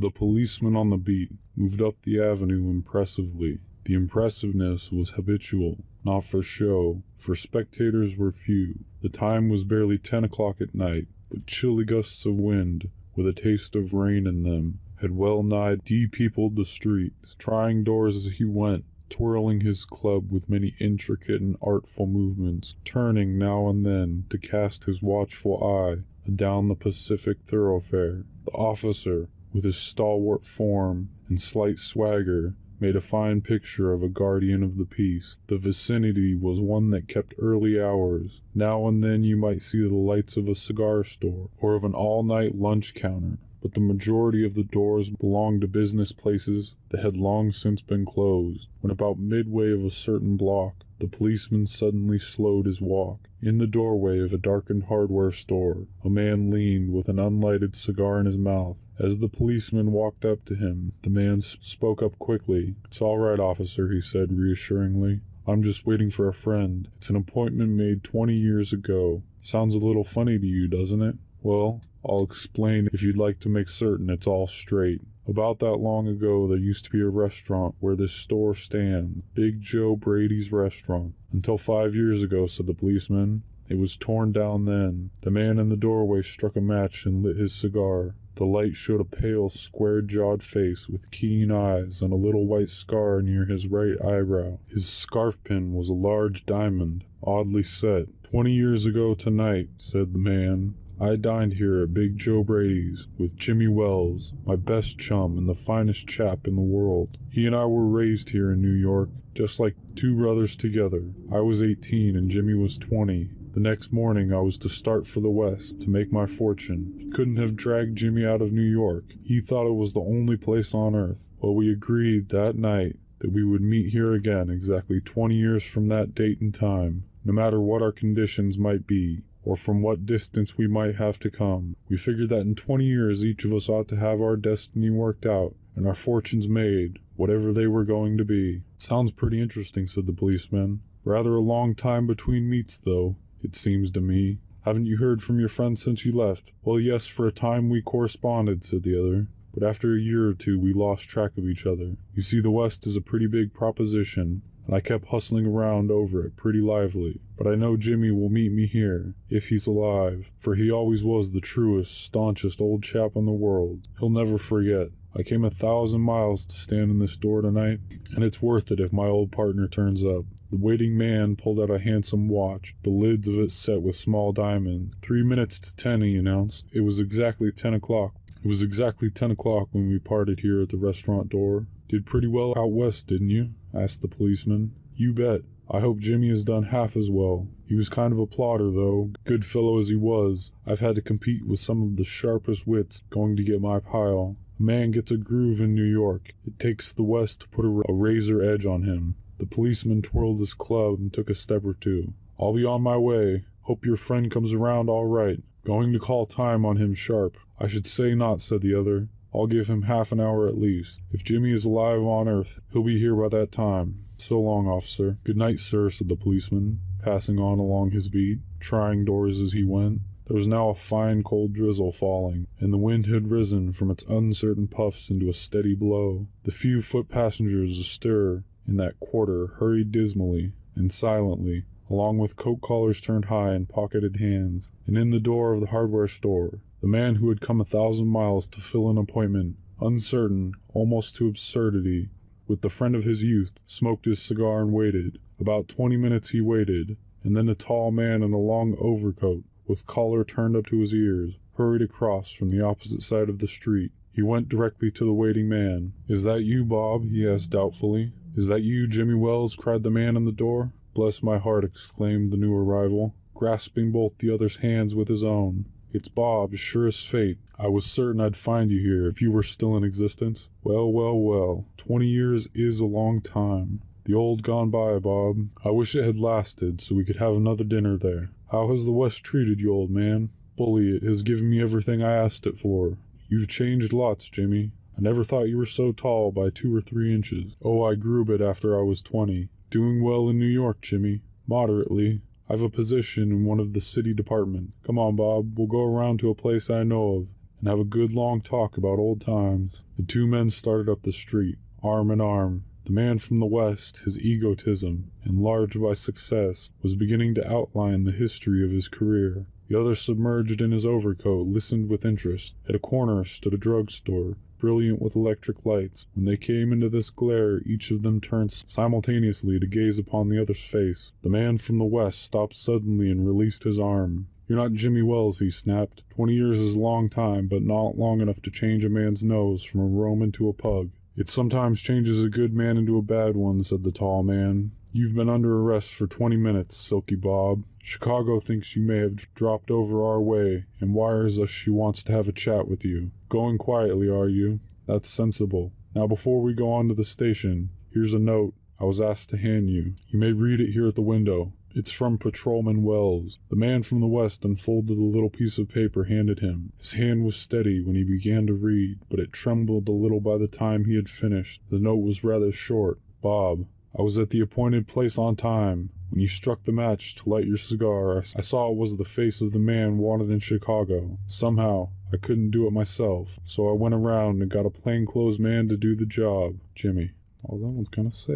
The policeman on the beat moved up the avenue impressively. The impressiveness was habitual, not for show, for spectators were few. The time was barely ten o'clock at night, but chilly gusts of wind, with a taste of rain in them, had well nigh depeopled the streets. Trying doors as he went, twirling his club with many intricate and artful movements, turning now and then to cast his watchful eye adown the Pacific thoroughfare. The officer, with his stalwart form and slight swagger, made a fine picture of a guardian of the peace. The vicinity was one that kept early hours. Now and then you might see the lights of a cigar store or of an all night lunch counter, but the majority of the doors belonged to business places that had long since been closed. When about midway of a certain block, the policeman suddenly slowed his walk. In the doorway of a darkened hardware store, a man leaned with an unlighted cigar in his mouth. As the policeman walked up to him, the man spoke up quickly. It's all right, officer, he said reassuringly. I'm just waiting for a friend. It's an appointment made 20 years ago. Sounds a little funny to you, doesn't it? Well, I'll explain if you'd like to make certain it's all straight. About that long ago, there used to be a restaurant where this store stands, Big Joe Brady's restaurant. Until five years ago, said the policeman. It was torn down then. The man in the doorway struck a match and lit his cigar. The light showed a pale, square jawed face with keen eyes and a little white scar near his right eyebrow. His scarf pin was a large diamond, oddly set. Twenty years ago tonight, said the man, I dined here at Big Joe Brady's with Jimmy Wells, my best chum and the finest chap in the world. He and I were raised here in New York, just like two brothers together. I was 18 and Jimmy was 20. The next morning I was to start for the West to make my fortune. He couldn't have dragged Jimmy out of New York. He thought it was the only place on earth. Well, we agreed that night that we would meet here again exactly 20 years from that date and time, no matter what our conditions might be or from what distance we might have to come. We figured that in 20 years each of us ought to have our destiny worked out and our fortunes made, whatever they were going to be. Sounds pretty interesting, said the policeman. Rather a long time between meets, though, it seems to me. Haven't you heard from your friend since you left? Well, yes, for a time we corresponded, said the other. But after a year or two, we lost track of each other. You see, the West is a pretty big proposition, and I kept hustling around over it pretty lively. But I know Jimmy will meet me here, if he's alive, for he always was the truest, staunchest old chap in the world. He'll never forget. I came a thousand miles to stand in this door tonight, and it's worth it if my old partner turns up. The waiting man pulled out a handsome watch, the lids of it set with small diamonds. Three minutes to ten, he announced. It was exactly ten o'clock. It was exactly ten o'clock when we parted here at the restaurant door. Did pretty well out west, didn't you? Asked the policeman. You bet. I hope Jimmy has done half as well. He was kind of a plotter, though, good fellow as he was. I've had to compete with some of the sharpest wits going to get my pile. A man gets a groove in New York. It takes the West to put a, razor edge on him. The policeman twirled his club and took a step or two. I'll be on my way. Hope your friend comes around all right. Going to call time on him sharp. I should say not, said the other. I'll give him half an hour at least. If Jimmy is alive on Earth, he'll be here by that time. So long, officer. Good night, sir, said the policeman, passing on along his beat, trying doors as he went. There was now a fine cold drizzle falling, and the wind had risen from its uncertain puffs into a steady blow. The few foot passengers astir in that quarter hurried dismally and silently, along with coat collars turned high and pocketed hands, and in the door of the hardware store the man who had come a thousand miles to fill an appointment, uncertain, almost to absurdity, with the friend of his youth, smoked his cigar and waited. About twenty minutes he waited, and then a tall man in a long overcoat, with collar turned up to his ears, hurried across from the opposite side of the street. He went directly to the waiting man. Is that you, Bob? he asked doubtfully. Is that you, Jimmy Wells? cried the man in the door. Bless my heart, exclaimed the new arrival, grasping both the other's hands with his own. It's Bob, sure as fate. I was certain I'd find you here if you were still in existence. Well, well, well. Twenty years is a long time. The old gone by, Bob. I wish it had lasted so we could have another dinner there. How has the West treated you, old man? Bully, it has given me everything I asked it for. You've changed lots, Jimmy. I never thought you were so tall by two or three inches. Oh, I grew a bit after I was twenty. Doing well in New York, Jimmy. Moderately. I've a position in one of the city departments. Come on, Bob, we'll go around to a place I know of, and have a good long talk about old times. The two men started up the street, arm in arm. The man from the West, his egotism, enlarged by success, was beginning to outline the history of his career. The other, submerged in his overcoat, listened with interest. At a corner stood a drugstore, brilliant with electric lights. When they came into this glare, each of them turned simultaneously to gaze upon the other's face. The man from the West stopped suddenly and released his arm. You're not Jimmy Wells, he snapped. Twenty years is a long time, but not long enough to change a man's nose from a Roman to a pug. It sometimes changes a good man into a bad one, said the tall man. You've been under arrest for twenty minutes, Silky Bob. Chicago thinks you may have dropped over our way and wires us she wants to have a chat with you. Going quietly, are you? That's sensible. Now, before we go on to the station, here's a note I was asked to hand you. You may read it here at the window. It's from Patrolman Wells. The man from the West unfolded the little piece of paper handed him. His hand was steady when he began to read, but it trembled a little by the time he had finished. The note was rather short. Bob, I was at the appointed place on time. When you struck the match to light your cigar, I saw it was the face of the man wanted in Chicago. Somehow, I couldn't do it myself, so I went around and got a plainclothes man to do the job. Jimmy. Oh, that one's kind of sad.